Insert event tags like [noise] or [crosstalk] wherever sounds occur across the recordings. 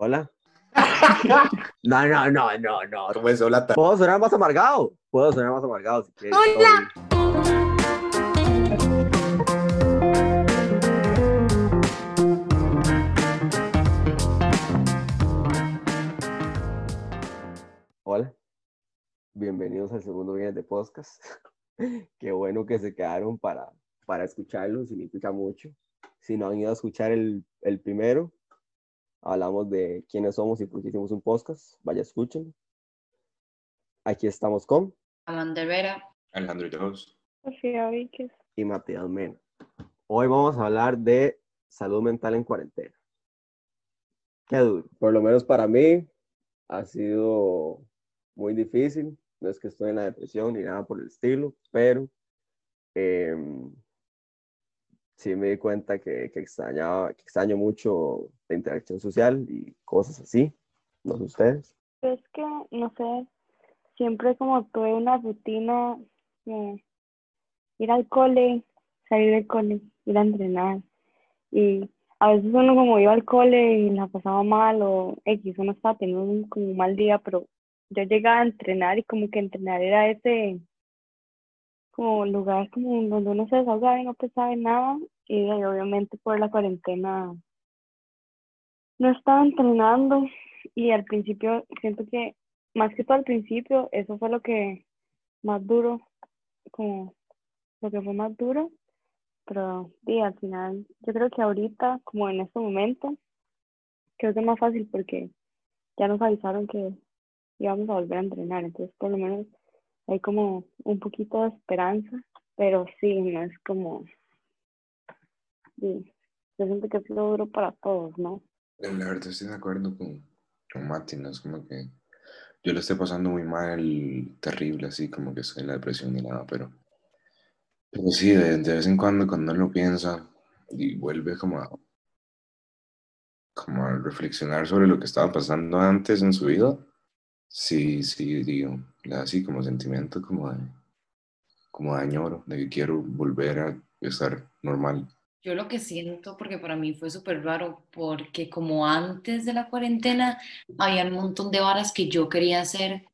Hola. [laughs] No, no, no, no, no. ¿Cómo es? Hola, ta- Puedo sonar más amargado. Puedo sonar más amargado si quieres. Hola. Hola. Bienvenidos al segundo viernes de podcast. [laughs] Qué bueno que se quedaron para, para escucharlo, significa mucho. Si no han ido a escuchar el, el primero, hablamos de quiénes somos y por qué hicimos un podcast. Vaya, escúchenlo. Aquí estamos con Amanda Herrera. Alejandro Llanos. Sofía Víquez. y Matías Mena. Hoy vamos a hablar de salud mental en cuarentena. Qué duro. Por lo menos para mí ha sido muy difícil. No es que estoy en la depresión ni nada por el estilo, pero em, sí me di cuenta que, extrañaba, que extraño mucho la interacción social y cosas así. No sé ustedes. Es que, no sé, siempre como tuve una rutina de ir al cole, salir del cole, ir a entrenar. Y a veces uno como iba al cole y la pasaba mal o X, uno estaba teniendo como un mal día, pero yo llegaba a entrenar y como que entrenar era ese como lugar como donde uno se desahogaba y no pensaba en nada. Y obviamente por la cuarentena no estaba entrenando y al principio siento que más que todo al principio eso fue lo que más duro como lo que fue más duro pero sí al final yo creo que ahorita como en este momento creo que es más fácil porque ya nos avisaron que íbamos a volver a entrenar entonces por lo menos hay como un poquito de esperanza pero sí no es como sí, yo siento que es lo duro para todos no La verdad estoy de acuerdo con, con Mati, no es como que yo lo estoy pasando muy mal, terrible, así como que estoy en la depresión ni nada, pero, pero sí, de, vez en cuando cuando uno piensa y vuelve como a, como a reflexionar sobre lo que estaba pasando antes en su vida, sí, sí, digo, así como sentimiento como de, como de añoro, de que quiero volver a estar normal. Yo lo que siento, porque para mí fue súper raro, porque como antes de la cuarentena había un montón de varas que yo quería hacer,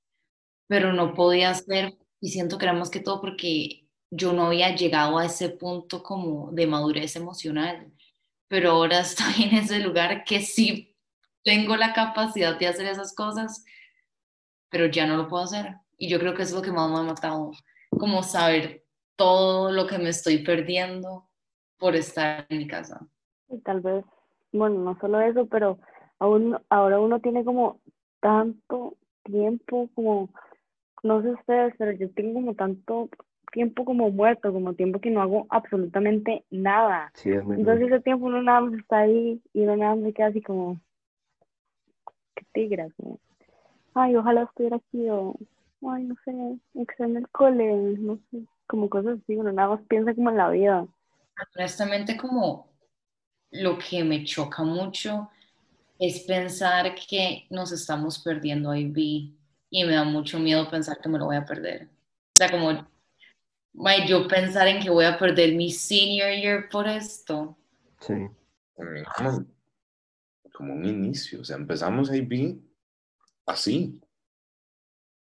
pero no podía hacer, y siento que era más que todo porque yo no había llegado a ese punto como de madurez emocional, pero ahora [laughs] estoy en ese lugar que sí tengo la capacidad de hacer esas cosas, pero ya no lo puedo hacer. Y yo creo que eso es lo que más me ha matado, como saber todo lo que me estoy perdiendo por estar en mi casa. Y tal vez, bueno, no solo eso, pero aún ahora uno tiene como tanto tiempo, como, no sé ustedes, pero yo tengo como tanto tiempo como muerto, como tiempo que no hago absolutamente nada. Sí, es muy Entonces ese tiempo uno nada más está ahí y uno nada más me queda así como, qué tigras, como, ay, ojalá estuviera aquí o, ay, no sé, extraño el cole, no sé, como cosas así, uno nada más piensa como en la vida. Honestamente, como lo que me choca mucho es pensar que nos estamos perdiendo a IB y me da mucho miedo pensar que me lo voy a perder. O sea, como mae, yo pensar en que voy a perder mi senior year por esto. Sí. Como, como un inicio, o sea, empezamos ahí así.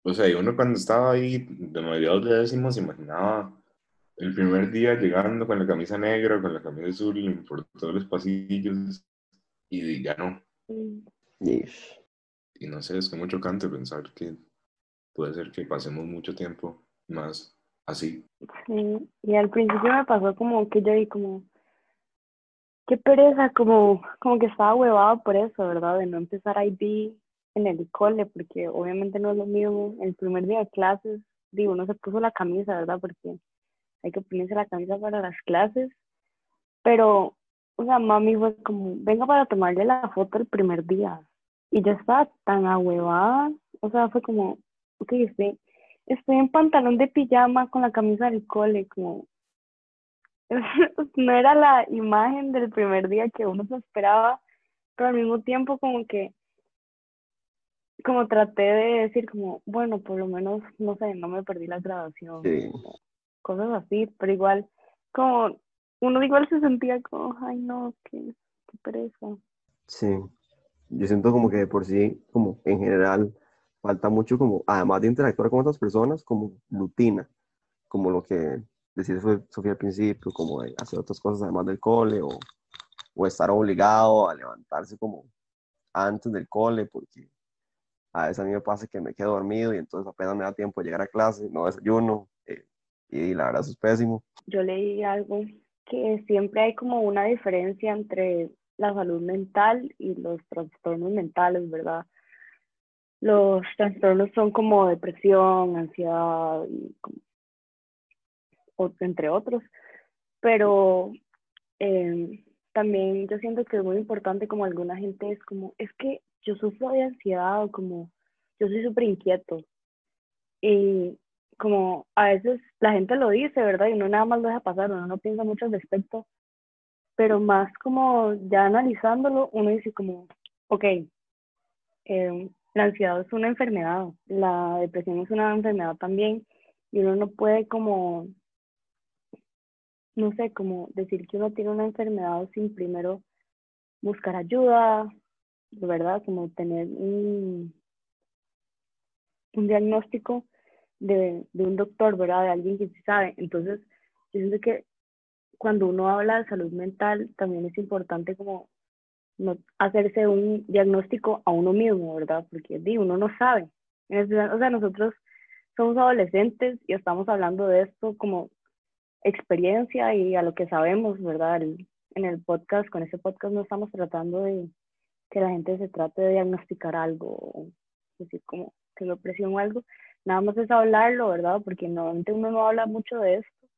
O sea, y uno cuando estaba ahí de mediados de décimo se imaginaba el primer día llegando con la camisa negra, con la camisa azul por todos los pasillos y ya no. Mm. Y no sé, es como chocante pensar que puede ser que pasemos mucho tiempo más así. Sí, y al principio me pasó como que yo vi como, qué pereza, como, como que estaba huevada por eso, ¿verdad? De no empezar IB en el cole, porque obviamente no es lo mismo. El primer día de clases, digo, uno se puso la camisa, ¿verdad? Porque hay que ponerse la camisa para las clases. Pero, o sea, mami fue como, venga para tomarle la foto el primer día. Y yo estaba tan ahuevada, o sea, fue como, ok, estoy, estoy en pantalón de pijama con la camisa del cole, como, [laughs] no era la imagen del primer día que uno se esperaba, pero al mismo tiempo como que, como traté de decir como, bueno, por lo menos, no sé, no me perdí la graduación, Sí. cosas así, pero igual, como, uno igual se sentía como, ay no, qué, qué pereza. Sí. yo siento como que de por sí, como en general, falta mucho como, además de interactuar con otras personas, como rutina, como lo que decía Sofía al principio, como hacer otras cosas además del cole o, o estar obligado a levantarse como antes del cole, porque a veces a mí me pasa que me quedo dormido y entonces apenas me da tiempo de llegar a clase, no desayuno, eh, y la verdad eso es pésimo. Yo leí algo que siempre hay como una diferencia entre la salud mental y los trastornos mentales, ¿verdad? Los trastornos son como depresión, ansiedad, entre otros, pero em, también yo siento que es muy importante como alguna gente es como, es que yo sufro de ansiedad como yo soy súper inquieto. Y como a veces la gente lo dice, ¿verdad? Y uno nada más lo deja pasar, uno no piensa mucho al respecto, pero más como ya analizándolo, uno dice como, ok, em, la ansiedad es una enfermedad, la depresión es una enfermedad también, y uno no puede como, no sé, como decir que uno tiene una enfermedad sin primero buscar ayuda, ¿verdad? Como tener un, un diagnóstico de, de un doctor, ¿verdad? De alguien que sí sabe. Entonces, yo siento que cuando uno habla de salud mental, también es importante como no hacerse un diagnóstico a uno mismo, ¿verdad? Porque di, uno no sabe. O sea, nosotros somos adolescentes y estamos hablando de esto como experiencia y a lo que sabemos, ¿verdad? en el podcast, con ese podcast no estamos tratando de que la gente se trate de diagnosticar algo, decir, como que lo presión o algo, nada más es hablarlo, ¿verdad? Porque normalmente uno no habla mucho de esto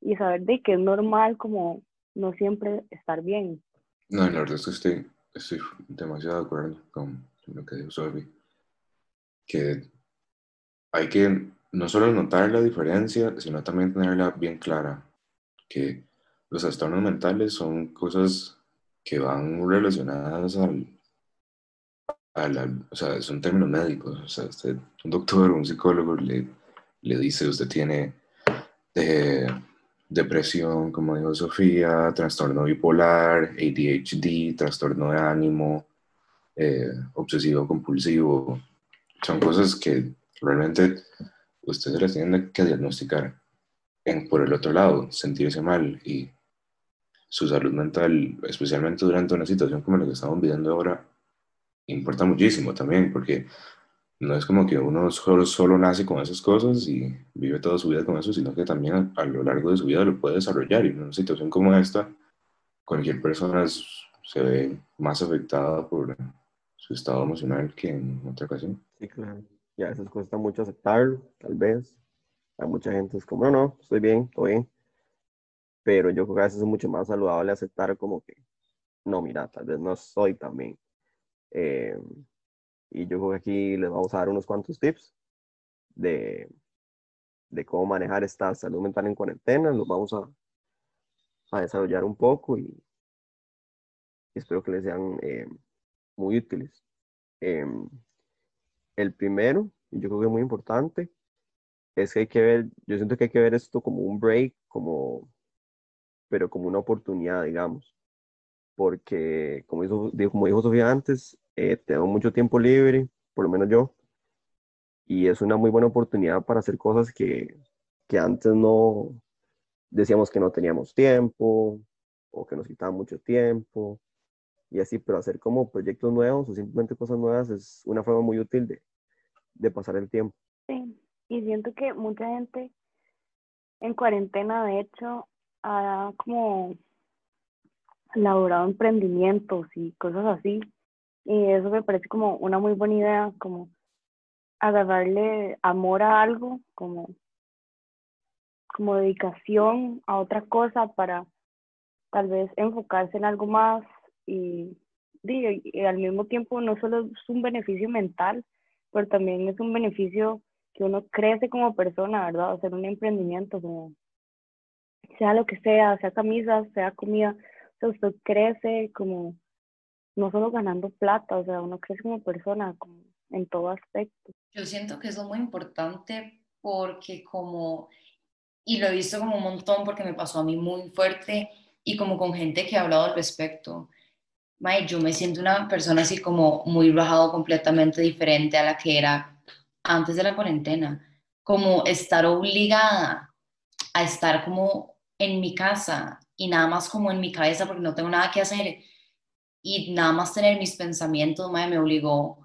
y saber de que es normal como no siempre estar bien. No, la verdad es que estoy, estoy demasiado de acuerdo con lo que dijo Sophie. Que hay que no solo notar la diferencia, sino también tenerla bien clara. Que los trastornos mentales son cosas que van relacionadas al, al, o sea, son términos médicos. O sea, usted, un doctor un psicólogo le, le dice, usted tiene eh, depresión, como dijo Sofía, trastorno bipolar, ADHD, trastorno de ánimo, eh, obsesivo compulsivo. Son cosas que realmente usted se las tiene que diagnosticar. En, por el otro lado, sentirse mal y su salud mental, especialmente durante una situación como la que estamos viviendo ahora, importa muchísimo también, porque no es como que uno solo, solo nace con esas cosas y vive toda su vida con eso, sino que también a, lo largo de su vida lo puede desarrollar. Y en una situación como esta, cualquier persona se ve más afectada por su estado emocional que en otra ocasión. Sí, claro. Y a veces cuesta mucho aceptarlo, tal vez. Hay mucha gente es como, no, no, estoy bien, estoy bien. Pero yo creo que a veces es mucho más saludable aceptar como que, no, mira, tal vez no soy tan bien. Eh, y yo creo que aquí les vamos a dar unos cuantos tips de, de cómo manejar esta salud mental en cuarentena. Los vamos a, a desarrollar un poco y, espero que les sean eh, muy útiles. Em, el primero, y yo creo que es muy importante, es que hay que ver, yo siento que hay que ver esto como un break, como, pero como una oportunidad, digamos. Porque, como dijo, como dijo Sofía antes, eh, tengo mucho tiempo libre, por lo menos yo, y es una muy buena oportunidad para hacer cosas que, que antes no decíamos que no teníamos tiempo o que nos quitaba mucho tiempo y así, pero hacer como proyectos nuevos o simplemente cosas nuevas es una forma muy útil de, de pasar el tiempo. Sí, y siento que mucha gente en cuarentena, de hecho, ha como elaborado emprendimientos y cosas así y eso me parece como una muy buena idea, como agarrarle amor a algo, como, como dedicación a otra cosa para tal vez enfocarse en algo más y, y, al mismo tiempo no solo es un beneficio mental, pero también es un beneficio que uno crece como persona, ¿verdad? Hacer un emprendimiento, como sea lo que sea, sea camisas, sea comida, o usted crece como no solo ganando plata, o sea, uno crece como persona como en todo aspecto. Yo siento que eso es muy importante porque como, y lo he visto como un montón porque me pasó a mí muy fuerte y como con gente que ha hablado al respecto, mae, yo me siento una persona así como muy bajado, completamente diferente a la que era antes de la cuarentena. Como estar obligada a estar como en mi casa y nada más como en mi cabeza porque no tengo nada que hacer y nada más tener mis pensamientos, mae, me obligó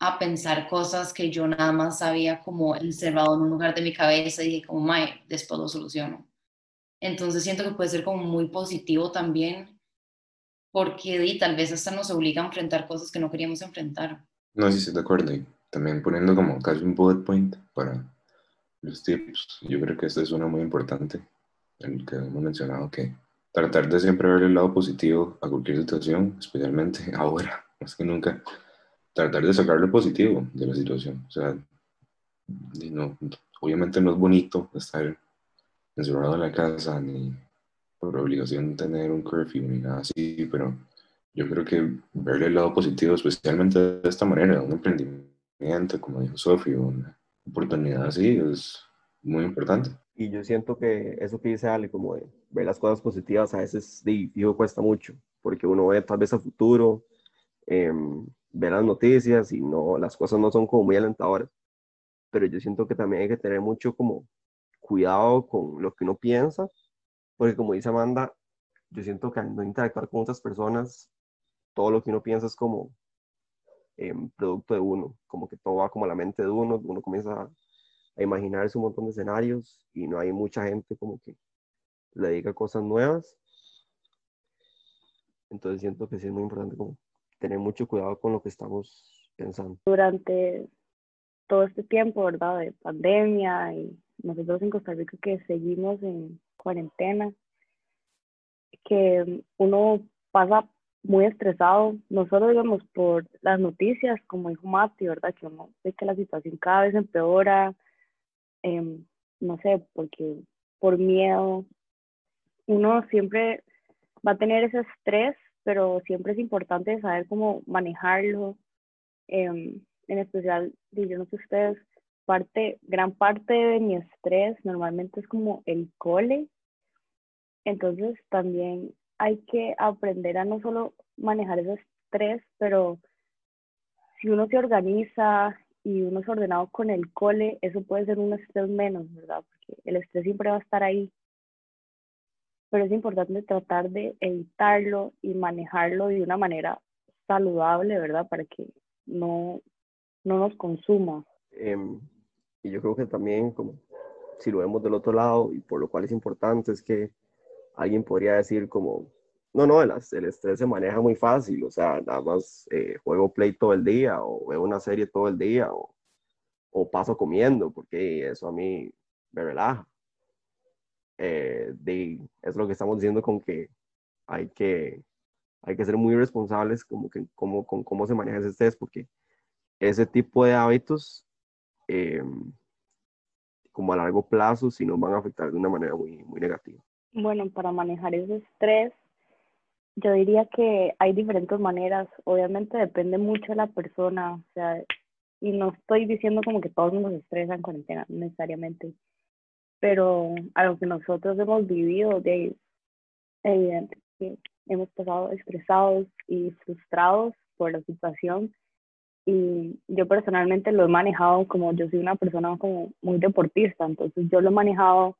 a pensar cosas que yo nada más había como encerrado en un lugar de mi cabeza y dije como, mae, después lo soluciono. Entonces siento que puede ser como muy positivo también porque di, tal vez hasta nos obliga a enfrentar cosas que no queríamos enfrentar. No, sí, estoy de acuerdo. Y también poniendo como casi un bullet point para los tips, yo creo que este es uno muy importante, el que hemos mencionado, que tratar de siempre ver el lado positivo a cualquier situación, especialmente [laughs] ahora, más que nunca, tratar de sacar lo positivo de la situación. O sea, no, obviamente no es bonito estar encerrado en la casa ni por obligación tener un curfew ni nada así, pero yo creo que verle el lado positivo, especialmente de esta manera, un emprendimiento, como dijo Sofía, una oportunidad así, es muy importante. Y yo siento que eso que dice Ale, como de ver las cosas positivas, a veces digo, cuesta mucho, porque uno ve tal vez a futuro, eh, ve las noticias y no, las cosas no son como muy alentadoras, pero yo siento que también hay que tener mucho como cuidado con lo que uno piensa, porque como dice Amanda, yo siento que al no interactuar con otras personas, todo lo que uno piensa es como eh, producto de uno, como que todo va como a la mente de uno, uno comienza a, imaginarse un montón de escenarios y no hay mucha gente como que le diga cosas nuevas. Entonces siento que sí es muy importante como tener mucho cuidado con lo que estamos pensando. Durante todo este tiempo, ¿verdad? De pandemia y nosotros en Costa Rica que seguimos en cuarentena, que uno pasa muy estresado, no solo digamos por las noticias, como dijo Mati, ¿verdad? Que uno ve que la situación cada vez empeora, eh, no sé, porque por miedo, uno siempre va a tener ese estrés, pero siempre es importante saber cómo manejarlo, eh, en especial, yo no sé ustedes, parte, gran parte de mi estrés normalmente es como el cole, entonces también hay que aprender a no solo manejar ese estrés, pero si uno se organiza y uno es ordenado con el cole, eso puede ser un estrés menos, ¿verdad? Porque el estrés siempre va a estar ahí. Pero es importante tratar de evitarlo y manejarlo de una manera saludable, ¿verdad? Para que no, no nos consuma. Em, y yo creo que también, como si lo vemos del otro lado, y por lo cual es importante, es que alguien podría decir como, no, no, el, el estrés se maneja muy fácil, o sea, nada más eh, juego play todo el día, o veo una serie todo el día, o, o paso comiendo, porque eso a mí me relaja. Eh, de, es lo que estamos diciendo con que hay que, hay que ser muy responsables como que, como, con cómo se maneja ese estrés, porque ese tipo de hábitos, eh, como a largo plazo, si nos van a afectar de una manera muy, muy negativa. Bueno, para manejar ese estrés, yo diría que hay diferentes maneras. Obviamente depende mucho de la persona, o sea, y no estoy diciendo como que todos nos estresan en cuarentena, necesariamente, pero algo que nosotros hemos vivido, de evidente que hemos pasado estresados y frustrados por la situación y yo personalmente lo he manejado como yo soy una persona como muy deportista, entonces yo lo he manejado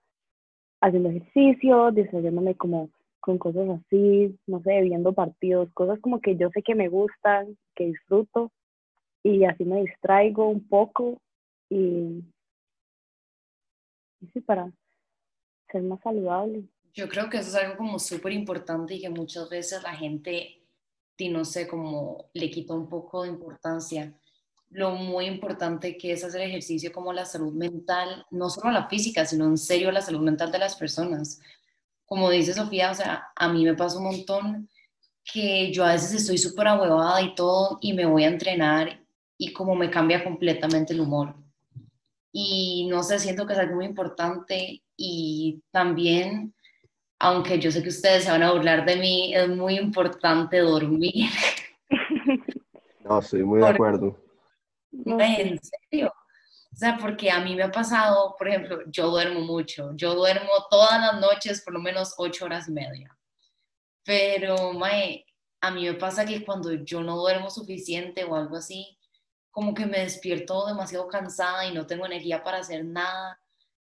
haciendo ejercicio, distrayéndome como con cosas así, no sé, viendo partidos, cosas como que yo sé que me gustan, que disfruto y así me distraigo un poco y, y sí, para ser más saludable. Yo creo que eso es algo como súper importante y que muchas veces la gente y no sé, cómo le quita un poco de importancia. Lo muy importante que es hacer ejercicio como la salud mental, no solo la física, sino en serio la salud mental de las personas. Como dice Sofía, o sea, a mí me pasa un montón que yo a veces estoy súper ahuevada y todo y me voy a entrenar y como me cambia completamente el humor. Y no sé, siento que es algo muy importante y también aunque yo sé que ustedes se van a burlar de mí, es muy importante dormir. [laughs] No, estoy muy de acuerdo. En serio. O sea, porque a mí me ha pasado, por ejemplo, yo duermo mucho. Yo duermo todas las noches por lo menos ocho horas y media. Pero, mae, a mí me pasa que cuando yo no duermo suficiente o algo así, como que me despierto demasiado cansada y no tengo energía para hacer nada.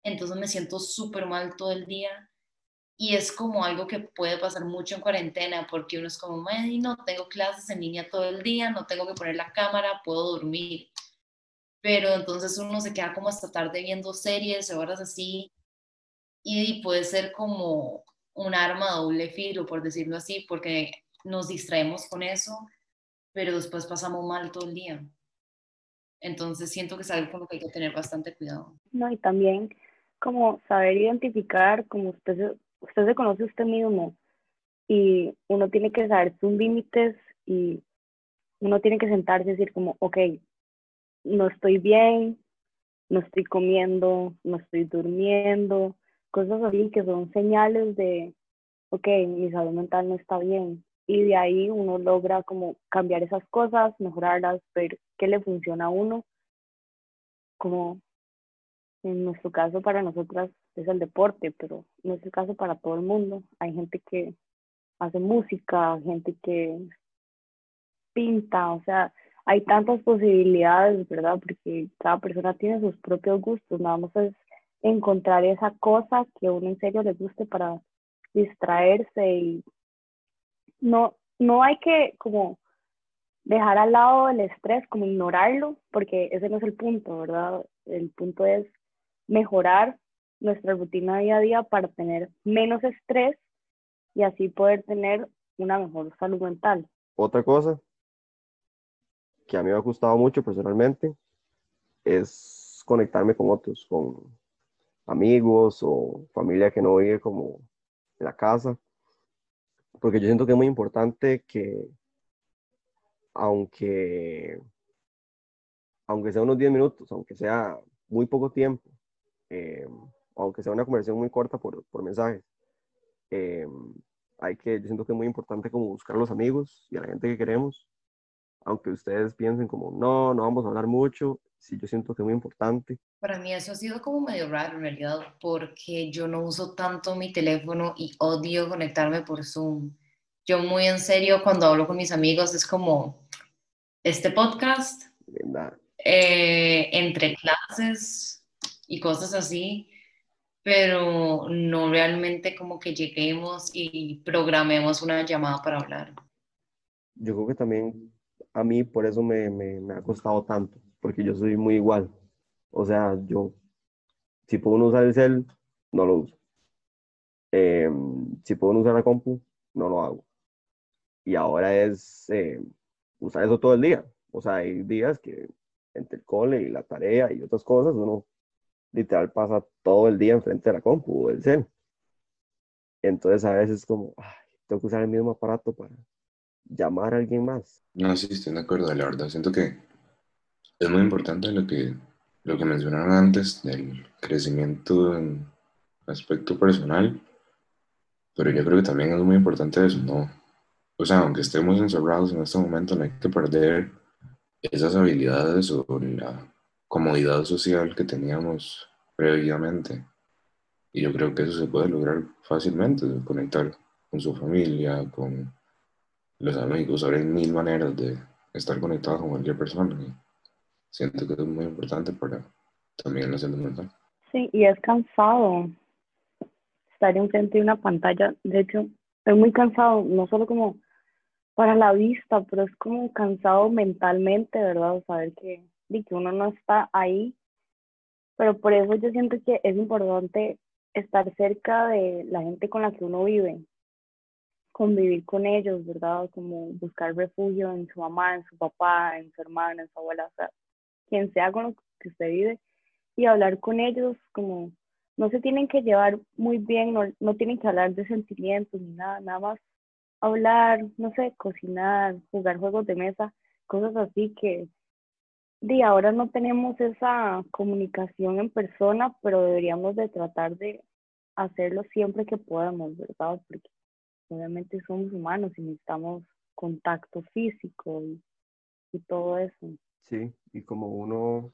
Entonces me siento súper mal todo el día. Y es como algo que puede pasar mucho en cuarentena, porque uno es como, no tengo clases en línea todo el día, no tengo que poner la cámara, puedo dormir. Pero entonces uno se queda como hasta tarde viendo series o horas así, y puede ser como un arma doble filo, por decirlo así, porque nos distraemos con eso, pero después pasamos mal todo el día. Entonces siento que es algo con lo que hay que tener bastante cuidado. No, y también como saber identificar, como usted, usted se conoce usted mismo y uno tiene que saber sus límites y uno tiene que sentarse y decir como, ok, no estoy bien, no estoy comiendo, no estoy durmiendo, cosas así que son señales de, ok, mi salud mental no está bien. Y de ahí uno logra como cambiar esas cosas, mejorarlas, ver qué le funciona a uno. Como en nuestro caso para nosotras es el deporte, pero es el caso para todo el mundo. Hay gente que hace música, gente que pinta, o sea, hay tantas posibilidades, ¿verdad? Porque cada persona tiene sus propios gustos, nada más es encontrar esa cosa que a uno en serio le guste para distraerse y no, no hay que como dejar al lado el estrés, como ignorarlo, porque ese no es el punto, ¿verdad? El punto es mejorar nuestra rutina día a día para tener menos estrés y así poder tener una mejor salud mental. Otra cosa que a mí me ha gustado mucho personalmente es conectarme con otros, con amigos o familia que no vive como en la casa, porque yo siento que es muy importante que aunque aunque sea unos 10 minutos, aunque sea muy poco tiempo, eh, aunque sea una conversación muy corta por, por mensajes, eh, hay que, yo siento que es muy importante como buscar a los amigos y a la gente que queremos, aunque ustedes piensen como, no, no vamos a hablar mucho, sí, yo siento que es muy importante. Para mí eso ha sido como medio raro en realidad, porque yo no uso tanto mi teléfono y odio conectarme por Zoom. Yo muy en serio cuando hablo con mis amigos es como este podcast, eh, entre clases y cosas así, pero no realmente como que lleguemos y programemos una llamada para hablar. Yo creo que también a mí por eso me, me, me ha costado tanto porque yo soy muy igual. O sea, yo, si puedo usar el cel, no lo uso. Em, si puedo usar la compu, no lo hago. Y ahora es eh, usar eso todo el día. O sea, hay días que entre el cole y la tarea y otras cosas, uno literal pasa todo el día enfrente de la compu o del cel. Entonces a veces como, ay, tengo que usar el mismo aparato para llamar a alguien más. No, sí, estoy de acuerdo, la verdad. Siento que es muy importante lo que, lo que mencionaron antes del crecimiento en aspecto personal, pero yo creo que también es muy importante eso, ¿no? O sea, aunque estemos encerrados en este momento, no hay que perder esas habilidades o la comodidad social que teníamos previamente. Y yo creo que eso se puede lograr fácilmente, conectar con su familia, con los amigos. Hay mil maneras de estar conectado con cualquier persona siento que es muy importante para también la salud mental. Sí, y es cansado estar enfrente de una pantalla. De hecho, es muy cansado, no solo como para la vista, pero es como cansado mentalmente, ¿verdad? Saber que, que uno no está ahí. Pero por eso yo siento que es importante estar cerca de la gente con la que uno vive, convivir con ellos, ¿verdad? Como buscar refugio en su mamá, en su papá, en su hermana, en su abuela. O sea, quien sea con lo que usted vive, y hablar con ellos como no se tienen que llevar muy bien, no, no tienen que hablar de sentimientos ni nada, nada más hablar, no sé, cocinar, jugar juegos de mesa, cosas así que de ahora no tenemos esa comunicación en persona, pero deberíamos de tratar de hacerlo siempre que podamos, ¿verdad? Porque obviamente somos humanos y necesitamos contacto físico y, y todo eso. Sí, y como uno,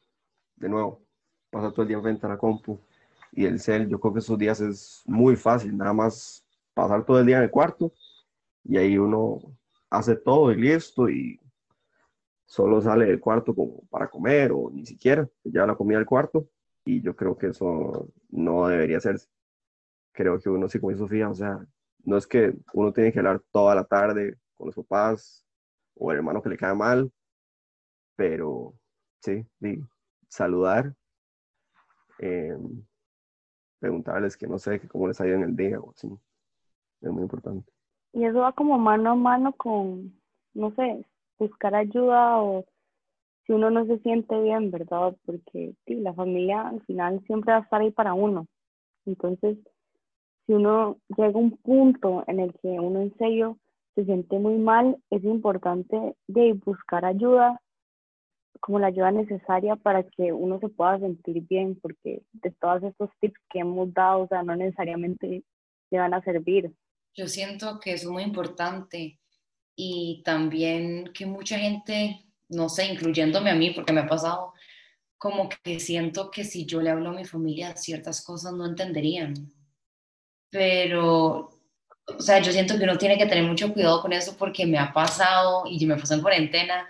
de nuevo, pasa todo el día enfrente a la compu y el cel, yo creo que esos días es muy fácil, nada más pasar todo el día en el cuarto y ahí uno hace todo y listo y solo sale del cuarto como para comer o ni siquiera lleva la comida al cuarto y yo creo que eso no debería hacerse. Creo que uno sí, como Sofía, o sea, no es que uno tiene que hablar toda la tarde con los papás o el hermano que le cae mal, pero sí, saludar, eh, preguntarles que no sé, que cómo les ha ido en el día o así, es muy importante. Y eso va como mano a mano con, no sé, buscar ayuda o si uno no se siente bien, ¿verdad? Porque sí, la familia al final siempre va a estar ahí para uno. Entonces, si uno llega a un punto en el que uno en serio se siente muy mal, es importante de buscar ayuda, como la ayuda necesaria para que uno se pueda sentir bien, porque de todos estos tips que hemos dado, o sea, no necesariamente le van a servir. Yo siento que es muy importante y también que mucha gente, no sé, incluyéndome a mí, porque me ha pasado, como que siento que si yo le hablo a mi familia ciertas cosas no entenderían. Pero, o sea, yo siento que uno tiene que tener mucho cuidado con eso porque me ha pasado y me pasó en cuarentena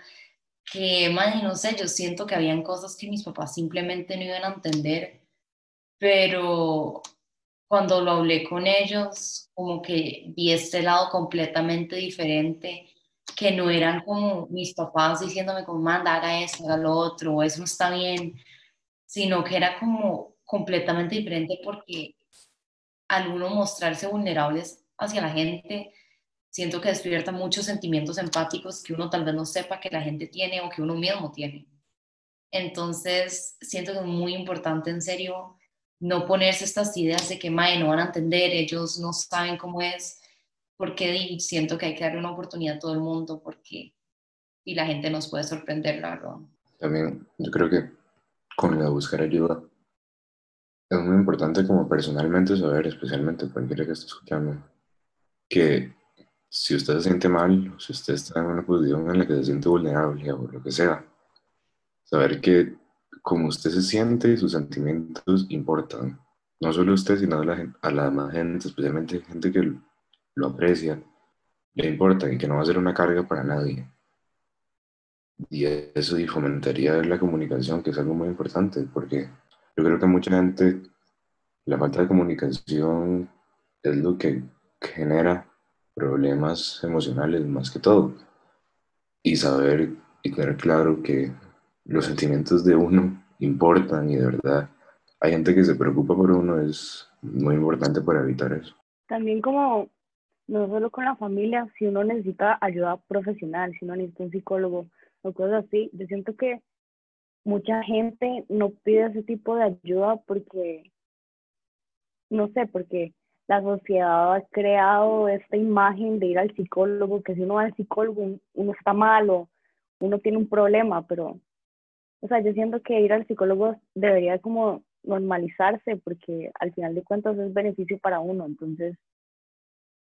que, man, no sé, yo siento que habían cosas que mis papás simplemente no iban a entender, pero cuando lo hablé con ellos, como que vi este lado completamente diferente, que no eran como mis papás diciéndome como, manda, haga esto, haga lo otro, eso está bien, sino que era como completamente diferente porque al uno mostrarse vulnerables hacia la gente, siento que despierta muchos sentimientos empáticos que uno tal vez no sepa que la gente tiene o que uno mismo tiene. Entonces, siento que es muy importante, en serio, no ponerse estas ideas de que, mae, no van a entender, ellos no saben cómo es, porque siento que hay que darle una oportunidad a todo el mundo, porque y la gente nos puede sorprender, la verdad. También, yo creo que con la buscar ayuda, es muy importante como personalmente saber, especialmente cualquiera que esté escuchando, que si usted se siente mal, si usted está en una posición en la que se siente vulnerable o lo que sea, saber que como usted se siente, sus sentimientos importan. No solo usted, sino a la, a la demás gente, especialmente gente que lo aprecia, le importa y que no va a ser una carga para nadie. Y eso y fomentaría la comunicación, que es algo muy importante, porque yo creo que mucha gente, la falta de comunicación es lo que genera problemas emocionales más que todo. Y saber y tener claro que los sentimientos de uno importan y de verdad hay gente que se preocupa por uno es muy importante para evitar eso. También como no solo con la familia, si uno necesita ayuda profesional, si uno necesita un psicólogo o cosas así, yo siento que mucha gente no pide ese tipo de ayuda porque, no sé, porque la sociedad ha creado esta imagen de ir al psicólogo, que si uno va al psicólogo uno está malo, uno tiene un problema, pero, o sea, yo siento que ir al psicólogo debería como normalizarse porque al final de cuentas es beneficio para uno, entonces,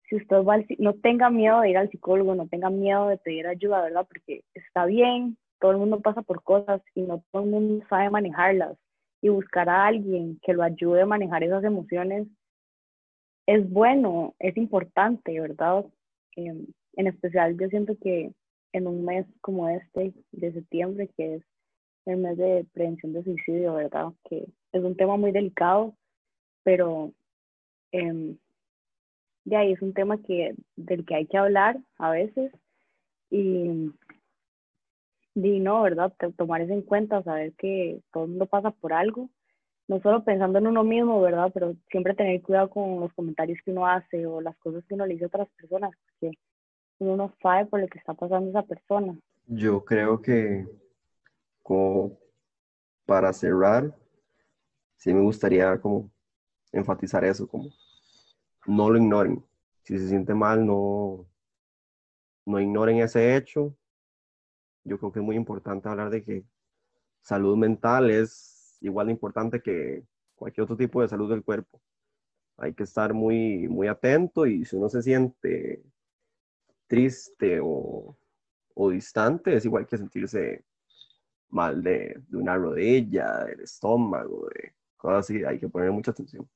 si usted va al, no tenga miedo de ir al psicólogo, no tenga miedo de pedir ayuda, ¿verdad? Porque está bien, todo el mundo pasa por cosas y no todo el mundo sabe manejarlas y buscar a alguien que lo ayude a manejar esas emociones es bueno, es importante, ¿verdad? Em, en especial yo siento que en un mes como este de septiembre, que es el mes de prevención de suicidio, ¿verdad? Que es un tema muy delicado, pero eh, de ahí es un tema que, del que hay que hablar a veces y, y no, ¿verdad? Tomar eso en cuenta, saber que todo el mundo pasa por algo no solo pensando en uno mismo, ¿verdad? Pero siempre tener cuidado con los comentarios que uno hace o las cosas que uno le dice a otras personas, porque uno no sabe por lo que está pasando esa persona. Yo creo que como para cerrar, sí me gustaría como enfatizar eso, como no lo ignoren. Si se siente mal, no, no ignoren ese hecho. Yo creo que es muy importante hablar de que salud mental es igual de importante que cualquier otro tipo de salud del cuerpo. Hay que estar muy, muy atento y si uno se siente triste o, o distante, es igual que sentirse mal de, de, una rodilla, del estómago, de cosas así, hay que poner mucha atención.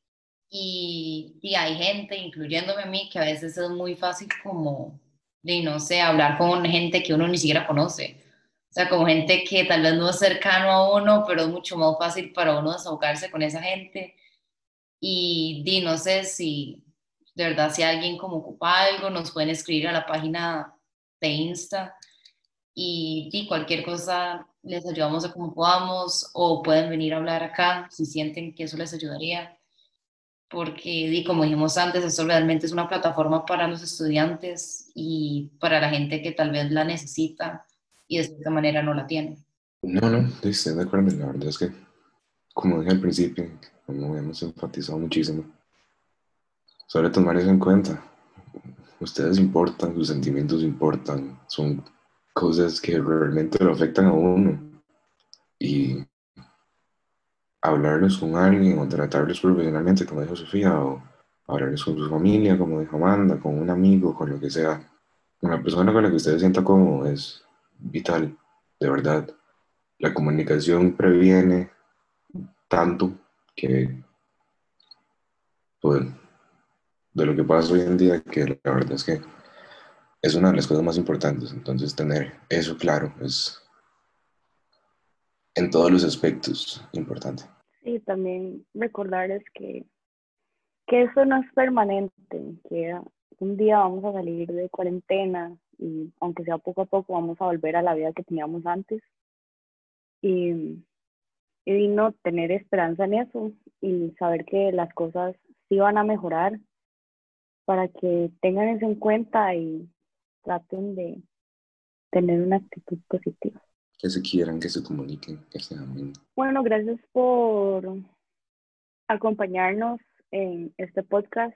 Y, y hay gente, incluyéndome a mí, que a veces es muy fácil como de, no sé, hablar con gente que uno ni siquiera conoce. O sea, como gente que tal vez no es cercano a uno, pero es mucho más fácil para uno desahogarse con esa gente. Y di, no sé si de verdad si alguien como ocupa algo, nos pueden escribir a la página de Insta y, y cualquier cosa les ayudamos a como podamos o pueden venir a hablar acá si sienten que eso les ayudaría porque di, como dijimos antes, esto realmente es una plataforma para los estudiantes y para la gente que tal vez la necesita y de esta manera no la tiene. No, no, estoy de acuerdo. La verdad es que, como dije al principio, como hemos enfatizado muchísimo, sobre tomar eso en cuenta. Ustedes importan, sus sentimientos importan, son cosas que realmente lo afectan a uno. Y hablarles con alguien o tratarles profesionalmente, como dijo Sofía, o hablarles con su familia, como dijo Amanda, con un amigo, con lo que sea, la persona con la que ustedes sientan cómodo es vital, de verdad. La comunicación previene tanto que, pues, de lo que pasa hoy en día, que la verdad es que es una de las cosas más importantes. Entonces, tener eso claro es en todos los aspectos importante. Y también recordarles que, que eso no es permanente, que un día vamos a salir de cuarentena y aunque sea poco a poco vamos a volver a la vida que teníamos antes. Y, y no tener esperanza en eso y saber que las cosas sí van a mejorar para que tengan eso en cuenta y traten de tener una actitud positiva que se quieran, que se comuniquen, que se amen. Bueno, gracias por acompañarnos en este podcast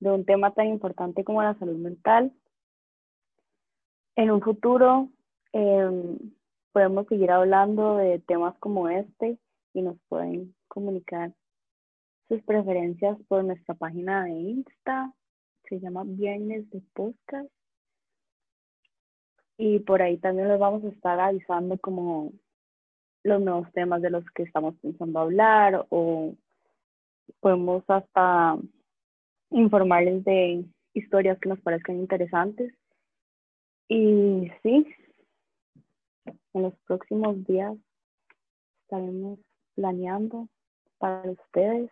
de un tema tan importante como la salud mental. En un futuro em, podemos seguir hablando de temas como este y nos pueden comunicar sus preferencias por nuestra página de Insta, se llama Viernes de Podcast y por ahí también les vamos a estar avisando como los nuevos temas de los que estamos pensando hablar o podemos hasta informarles de historias que nos parezcan interesantes. Y sí, en los próximos días estaremos planeando para ustedes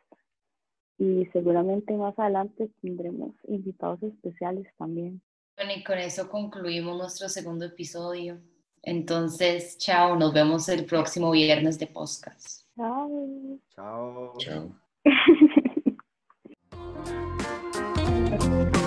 y seguramente más adelante tendremos invitados especiales también. Bueno, y con eso concluimos nuestro segundo episodio. Entonces, chao, nos vemos el próximo viernes de podcast. Chao. Chao. Chao. [laughs]